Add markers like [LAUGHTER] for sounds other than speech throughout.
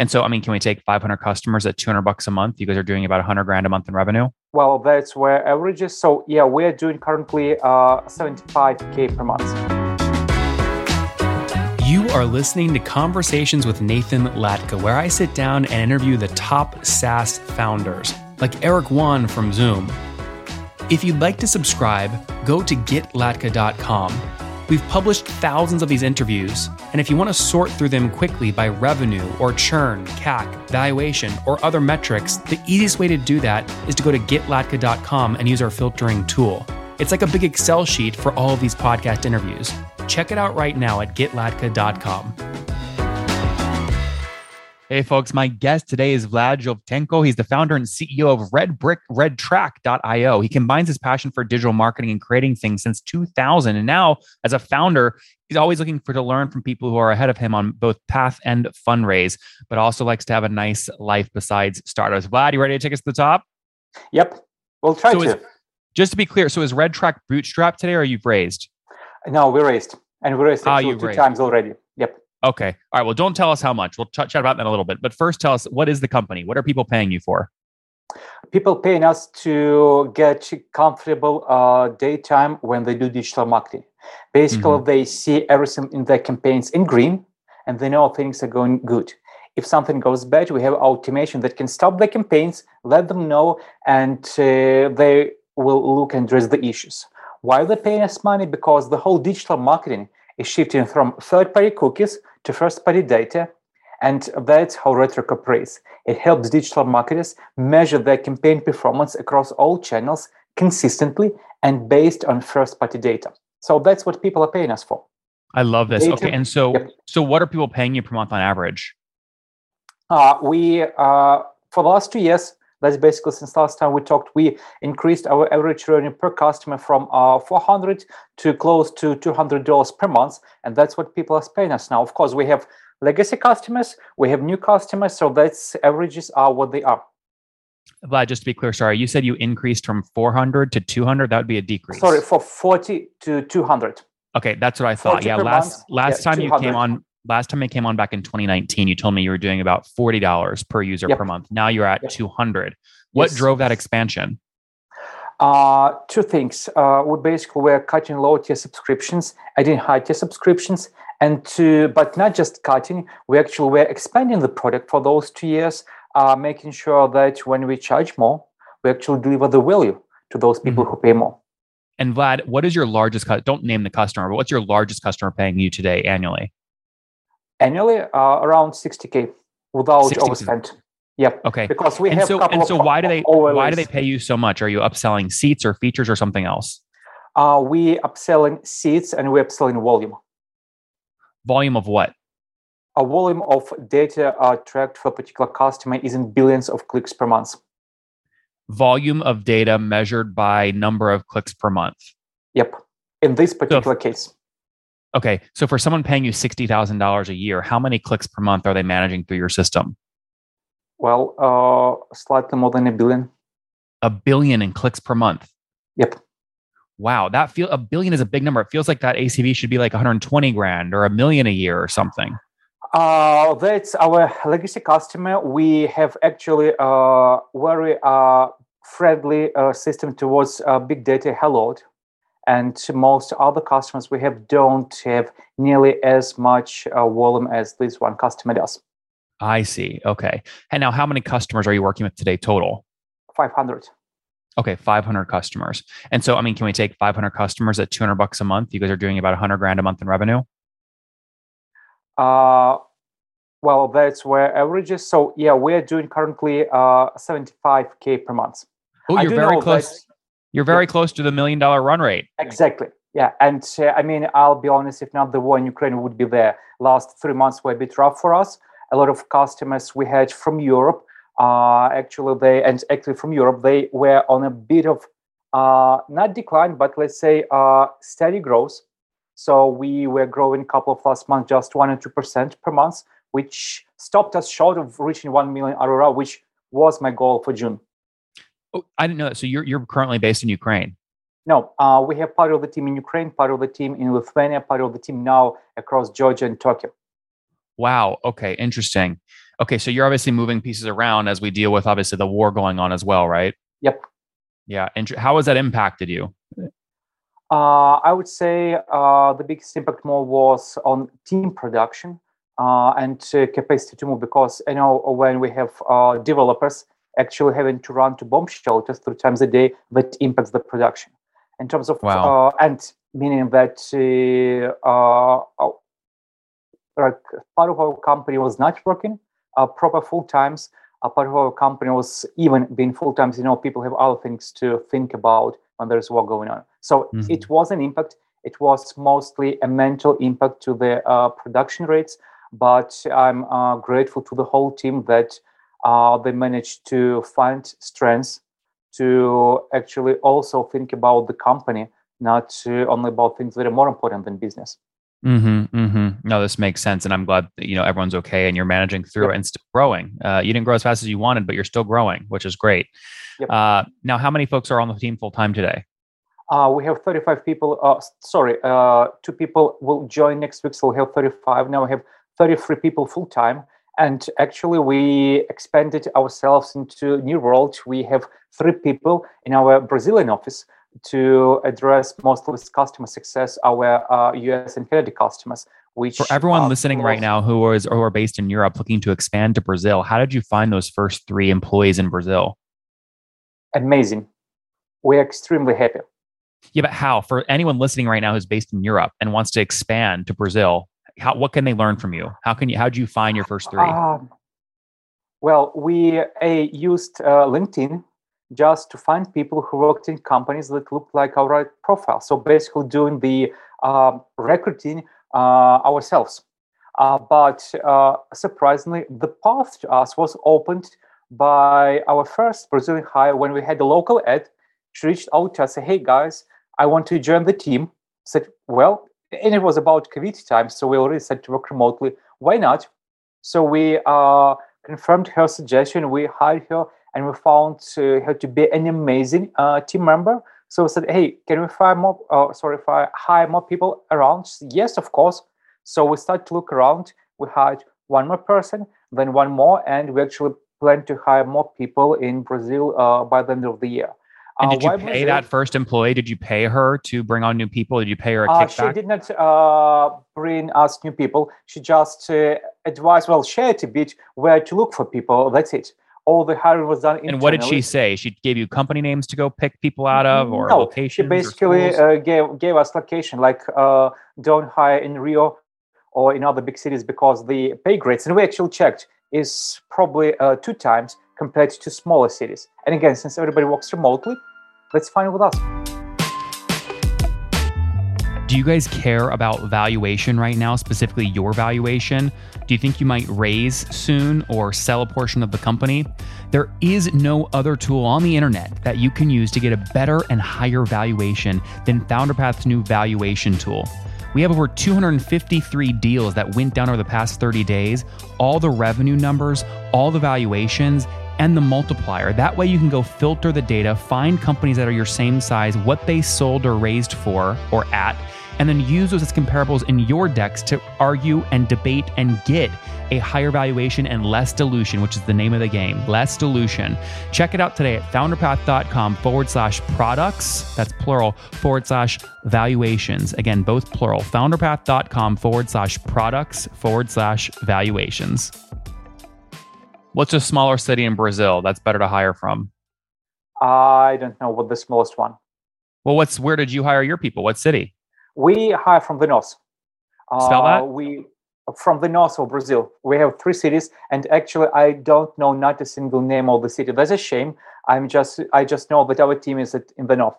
And so, I mean, can we take 500 customers at 200 bucks a month? You guys are doing about 100 grand a month in revenue. Well, that's where averages. So yeah, we're doing currently uh, 75k per month. You are listening to Conversations with Nathan Latka, where I sit down and interview the top SaaS founders, like Eric Yuan from Zoom. If you'd like to subscribe, go to getlatka.com We've published thousands of these interviews, and if you want to sort through them quickly by revenue or churn, CAC, valuation, or other metrics, the easiest way to do that is to go to getlatka.com and use our filtering tool. It's like a big Excel sheet for all of these podcast interviews. Check it out right now at getlatka.com. Hey, folks, my guest today is Vlad Zhovtenko. He's the founder and CEO of Red Brick RedTrack.io. He combines his passion for digital marketing and creating things since 2000. And now, as a founder, he's always looking for to learn from people who are ahead of him on both path and fundraise, but also likes to have a nice life besides startups. Vlad, you ready to take us to the top? Yep. We'll try so to. Is, just to be clear, so is Red Track bootstrap today or you've raised? No, we raised. And we raised ah, two raised. times already. Okay. All right. Well, don't tell us how much. We'll ch- chat about that in a little bit. But first, tell us what is the company? What are people paying you for? People paying us to get comfortable uh, daytime when they do digital marketing. Basically, mm-hmm. they see everything in their campaigns in green, and they know things are going good. If something goes bad, we have automation that can stop the campaigns, let them know, and uh, they will look and address the issues. Why are they paying us money? Because the whole digital marketing is shifting from third-party cookies to first-party data, and that's how RedTrack operates. It helps digital marketers measure their campaign performance across all channels consistently and based on first-party data. So that's what people are paying us for. I love this. Data, okay, and so yep. so what are people paying you per month on average? Uh, we uh, for the last two years that's basically since last time we talked, we increased our average revenue per customer from uh, 400 to close to $200 per month. And that's what people are paying us now. Of course, we have legacy customers, we have new customers. So that's averages are what they are. Vlad, just to be clear, sorry, you said you increased from 400 to 200. That would be a decrease. Sorry, for 40 to 200. Okay, that's what I thought. Yeah, last month, last yeah, time 200. you came on last time I came on back in 2019, you told me you were doing about $40 per user yep. per month. Now you're at yep. 200. What yes. drove that expansion? Uh, two things. Uh, we basically were cutting low tier subscriptions, adding high tier subscriptions, and to but not just cutting. We actually were expanding the product for those two years, uh, making sure that when we charge more, we actually deliver the value to those people mm-hmm. who pay more. And Vlad, what is your largest? Don't name the customer, but what's your largest customer paying you today annually? Annually uh, around 60k without 60, overspend. Yep. Okay. Because we and have so, and so why do they why do they pay you so much? Are you upselling seats or features or something else? Uh, we upselling seats and we're upselling volume. Volume of what? A volume of data uh, tracked for a particular customer is in billions of clicks per month. Volume of data measured by number of clicks per month. Yep. In this particular so case. Okay. So for someone paying you $60,000 a year, how many clicks per month are they managing through your system? Well, uh, slightly more than a billion. A billion in clicks per month. Yep. Wow, that feel a billion is a big number. It feels like that ACV should be like 120 grand or a million a year or something. Uh, that's our legacy customer. We have actually a uh, very uh, friendly uh, system towards uh, big data hello and most other customers we have don't have nearly as much uh, volume as this one customer does. I see. Okay. And now, how many customers are you working with today total? 500. Okay, 500 customers. And so, I mean, can we take 500 customers at 200 bucks a month? You guys are doing about 100 grand a month in revenue. Uh, well, that's where averages. So, yeah, we're doing currently uh, 75k per month. Oh, you're very close. You're very yeah. close to the million dollar run rate. Exactly. Yeah. And uh, I mean, I'll be honest, if not the war in Ukraine would be there. Last three months were a bit rough for us. A lot of customers we had from Europe, uh, actually, they, and actually from Europe, they were on a bit of uh, not decline, but let's say uh, steady growth. So we were growing a couple of last months, just one and two percent per month, which stopped us short of reaching one million ARR, which was my goal for June. Oh, I didn't know that. So you're you're currently based in Ukraine. No, uh, we have part of the team in Ukraine, part of the team in Lithuania, part of the team now across Georgia and Turkey. Wow. Okay. Interesting. Okay, so you're obviously moving pieces around as we deal with obviously the war going on as well, right? Yep. Yeah. And how has that impacted you? Uh, I would say uh, the biggest impact more was on team production uh, and capacity to move because you know when we have uh, developers actually having to run to bomb shelters three times a day, that impacts the production. In terms of wow. Uh, and meaning that uh, like part of our company was not working proper full times. A part of our company was even being full times. You know, people have other things to think about when there's war going on. So mm-hmm. it was an impact. It was mostly a mental impact to the uh, production rates, but I'm uh, grateful to the whole team that uh, they managed to find strengths to actually also think about the company, not only about things that are more important than business. Mm-hmm, mm-hmm. No, this makes sense, and I'm glad that, you know everyone's okay and you're managing through yep. it and still growing. Uh, you didn't grow as fast as you wanted, but you're still growing, which is great. Yep. Uh, now, how many folks are on the team full time today? Uh, we have 35 people. Uh, sorry, uh, two people will join next week, so we'll have 35. Now we have 33 people full time, and actually we expanded ourselves into new world. We have three people in our Brazilian office to address mostly customer success, our uh, US and Canada customers. Which for everyone listening right now who is or are based in Europe looking to expand to Brazil, how did you find those first three employees in Brazil? Amazing. We're extremely happy. Yeah, but how? For anyone listening right now who's based in Europe and wants to expand to Brazil, how what can they learn from you? How can you? How did you find your first three? Um, well, we uh, used uh, LinkedIn just to find people who worked in companies that looked like our profile. So basically, doing the uh, recruiting uh, ourselves. Uh, but uh, surprisingly, the path to us was opened by our first Brazilian hire when we had a local ad. She reached out to us, say, "Hey guys, I want to join the team." said, "Well," and it was about COVID time, so we already said to work remotely. Why not? So we uh, confirmed her suggestion. We hired her and we found uh, her to be an amazing uh, team member. So we said, "Hey, can we find more? Uh, sorry, hire more people around?" Yes, of course. So we started to look around. We hired one more person, then one more, and we actually plan to hire more people in Brazil uh, by the end of the year. And did uh, you pay that first employee? Did you pay her to bring on new people? Did you pay her a uh, kickback? she did not uh, bring us new people. She just uh, advised, well, shared a bit where to look for people. That's it all the hiring was done. And what did she say? She gave you company names to go pick people out of, or no, locations? She basically uh, gave gave us location like uh, don't hire in Rio or in other big cities because the pay grades, and we actually checked, is probably uh, two times compared to smaller cities. And again, since everybody works remotely, that's fine with us. Do you guys care about valuation right now, specifically your valuation? Do you think you might raise soon or sell a portion of the company? There is no other tool on the internet that you can use to get a better and higher valuation than FounderPath's new valuation tool. We have over 253 deals that went down over the past 30 days, all the revenue numbers, all the valuations, and the multiplier. That way, you can go filter the data, find companies that are your same size, what they sold or raised for or at and then use those as comparables in your decks to argue and debate and get a higher valuation and less dilution, which is the name of the game, less dilution. Check it out today at founderpath.com forward slash products, that's plural, forward slash valuations. Again, both plural, founderpath.com forward slash products forward slash valuations. What's a smaller city in Brazil that's better to hire from? I don't know what the smallest one. Well, what's where did you hire your people? What city? We hire from the north. Spell that. Uh, we from the north of Brazil. We have three cities, and actually, I don't know not a single name of the city. That's a shame. I'm just I just know that our team is in the north.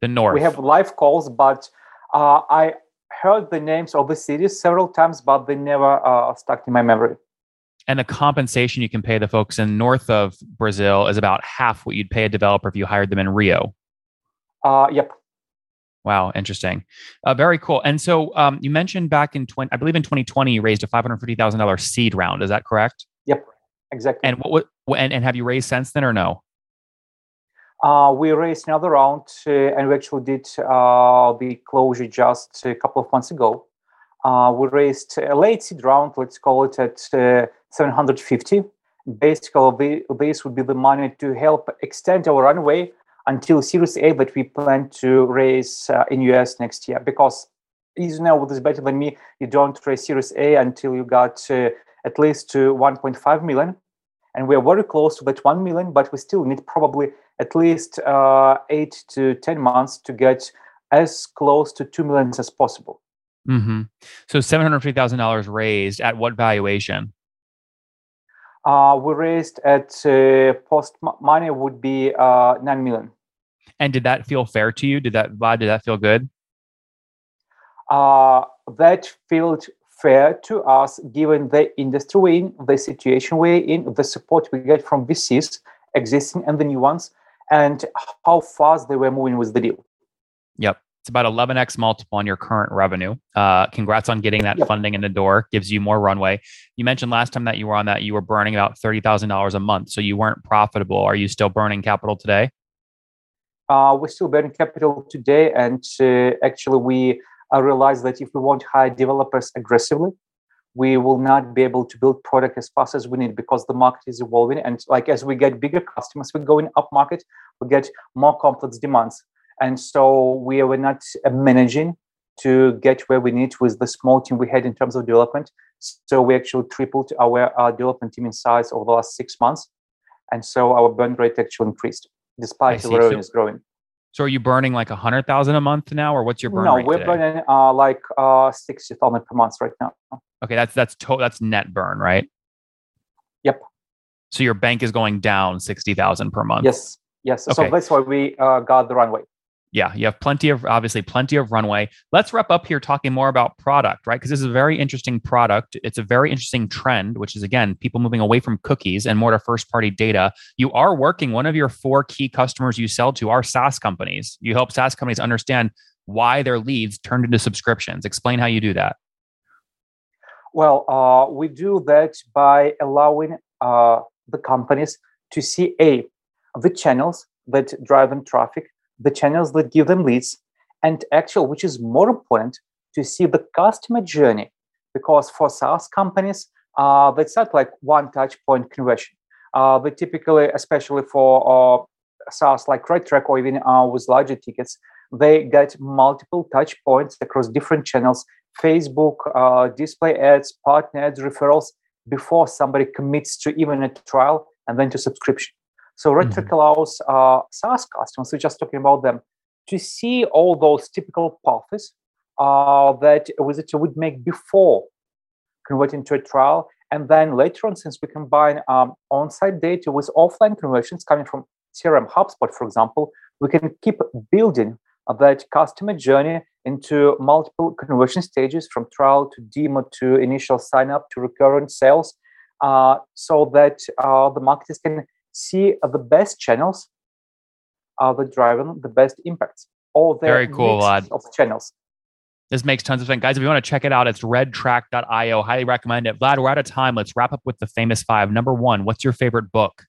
The north. We have live calls, but uh, I heard the names of the cities several times, but they never uh, stuck in my memory. And the compensation you can pay the folks in north of Brazil is about half what you'd pay a developer if you hired them in Rio. Uh, yep. Wow, interesting. Uh, very cool. And so um, you mentioned back in 20, I believe in 2020, you raised a $550,000 seed round. Is that correct? Yep, exactly. And what, what and, and have you raised since then or no? Uh, we raised another round uh, and we actually did uh, the closure just a couple of months ago. Uh, we raised a late seed round, let's call it at uh, 750. Basically, this would be the money to help extend our runway until Series A that we plan to raise uh, in US next year. Because as you know this better than me, you don't raise Series A until you got uh, at least to 1.5 million, and we are very close to that 1 million, but we still need probably at least uh, eight to 10 months to get as close to 2 millions as possible. Mm-hmm. So $750,000 raised at what valuation? Uh, we raised at uh, post money would be uh, 9 million. And did that feel fair to you? Did that, Vlad, did that feel good? Uh, that felt fair to us given the industry we're in, the situation we're in, the support we get from VCs, existing and the new ones, and how fast they were moving with the deal. Yep. It's about 11x multiple on your current revenue. Uh, congrats on getting that funding in the door. Gives you more runway. You mentioned last time that you were on that you were burning about thirty thousand dollars a month, so you weren't profitable. Are you still burning capital today? Uh, we're still burning capital today, and uh, actually, we uh, realized that if we want to hire developers aggressively, we will not be able to build product as fast as we need because the market is evolving and like as we get bigger customers we go in up market we get more complex demands and so we were not managing to get where we need with the small team we had in terms of development. So we actually tripled our, our development team in size over the last six months. And so our burn rate actually increased despite the revenue is growing. So are you burning like a hundred thousand a month now, or what's your burn? No, we're today? burning uh, like uh, sixty thousand per month right now. Okay, that's that's to- that's net burn, right? Yep. So your bank is going down sixty thousand per month. Yes, yes. Okay. So that's why we uh, got the runway yeah, you have plenty of obviously plenty of runway. Let's wrap up here talking more about product, right? Because this is a very interesting product. It's a very interesting trend, which is again, people moving away from cookies and more to first party data. You are working, one of your four key customers you sell to are SaaS companies. You help SaaS companies understand why their leads turned into subscriptions. Explain how you do that. Well, uh, we do that by allowing uh, the companies to see A, the channels that drive them traffic the channels that give them leads, and actually, which is more important, to see the customer journey. Because for SaaS companies, uh, that's not like one touch point conversion. Uh, but typically, especially for uh, SaaS like RedTrack or even uh, with larger tickets, they get multiple touch points across different channels Facebook, uh, display ads, partner ads, referrals before somebody commits to even a trial and then to subscription. So RedTrack mm-hmm. allows uh, SaaS customers, we're just talking about them, to see all those typical paths uh, that a visitor would make before converting to a trial. And then later on, since we combine um, on-site data with offline conversions coming from CRM HubSpot, for example, we can keep building that customer journey into multiple conversion stages from trial to demo to initial sign up to recurrent sales uh, so that uh, the marketers can see the best channels are the driving the best impacts. All the very cool, Vlad. Of channels. This makes tons of sense, guys. If you want to check it out, it's redtrack.io. Highly recommend it. Vlad, we're out of time. Let's wrap up with the famous five. Number one, what's your favorite book?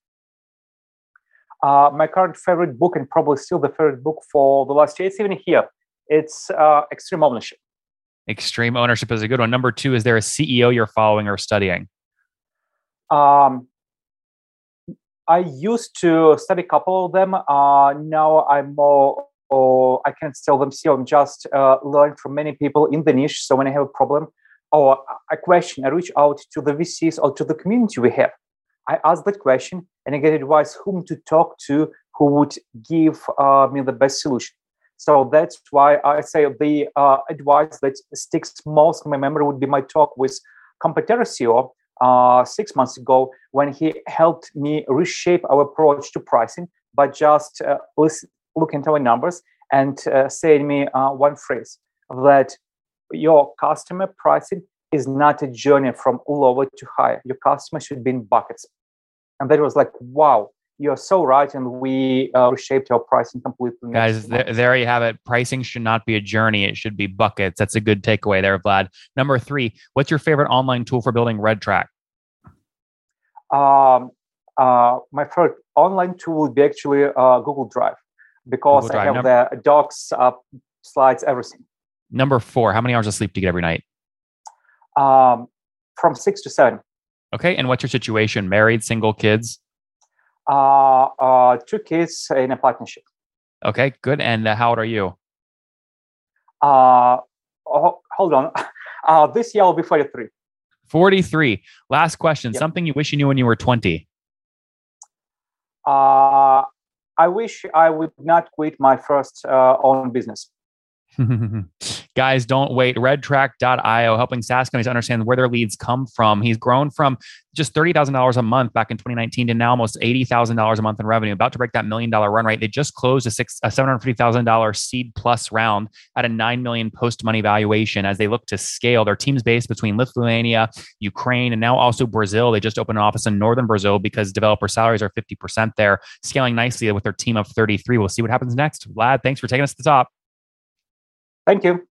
Uh, my current favorite book, and probably still the favorite book for the last year, it's even here. It's uh, Extreme Ownership. Extreme Ownership is a good one. Number two, is there a CEO you're following or studying? Um, I used to study a couple of them. Uh, now I'm more, or I can't tell them see. I'm just uh, learn from many people in the niche. So when I have a problem or a question, I reach out to the VCs or to the community we have. I ask that question and I get advice whom to talk to, who would give uh, me the best solution. So that's why I say the uh, advice that sticks most in my memory would be my talk with Competera CEO uh, six months ago when he helped me reshape our approach to pricing by just uh, listen, looking at our numbers and uh, saying me uh, one phrase that your customer pricing is not a journey from lower to higher. Your customer should be in buckets. And that was like, wow, you're so right. And we uh, reshaped our pricing completely. Guys, there, there you have it. Pricing should not be a journey. It should be buckets. That's a good takeaway there, Vlad. Number three, what's your favorite online tool for building RedTrack? Um, uh, my favorite online tool would be actually uh, Google Drive because Google Drive. I have Number- the docs, uh, slides, everything. Number four, how many hours of sleep do you get every night? Um, from six to seven. Okay. And what's your situation? Married, single, kids? Uh, uh, two kids in a partnership. Okay, good. And uh, how old are you? Uh, oh, hold on. [LAUGHS] Uh, this year I'll be 43. 43. Last question. Yep. Something you wish you knew when you were 20? Uh, I wish I would not quit my first uh, own business. [LAUGHS] Guys, don't wait. Redtrack.io, helping SaaS companies understand where their leads come from. He's grown from just $30,000 a month back in 2019 to now almost $80,000 a month in revenue, about to break that million dollar run rate. They just closed a, six, a $750,000 seed plus round at a 9 million post money valuation as they look to scale. Their team's based between Lithuania, Ukraine, and now also Brazil. They just opened an office in northern Brazil because developer salaries are 50% there, scaling nicely with their team of 33. We'll see what happens next. Vlad, thanks for taking us to the top. Thank you.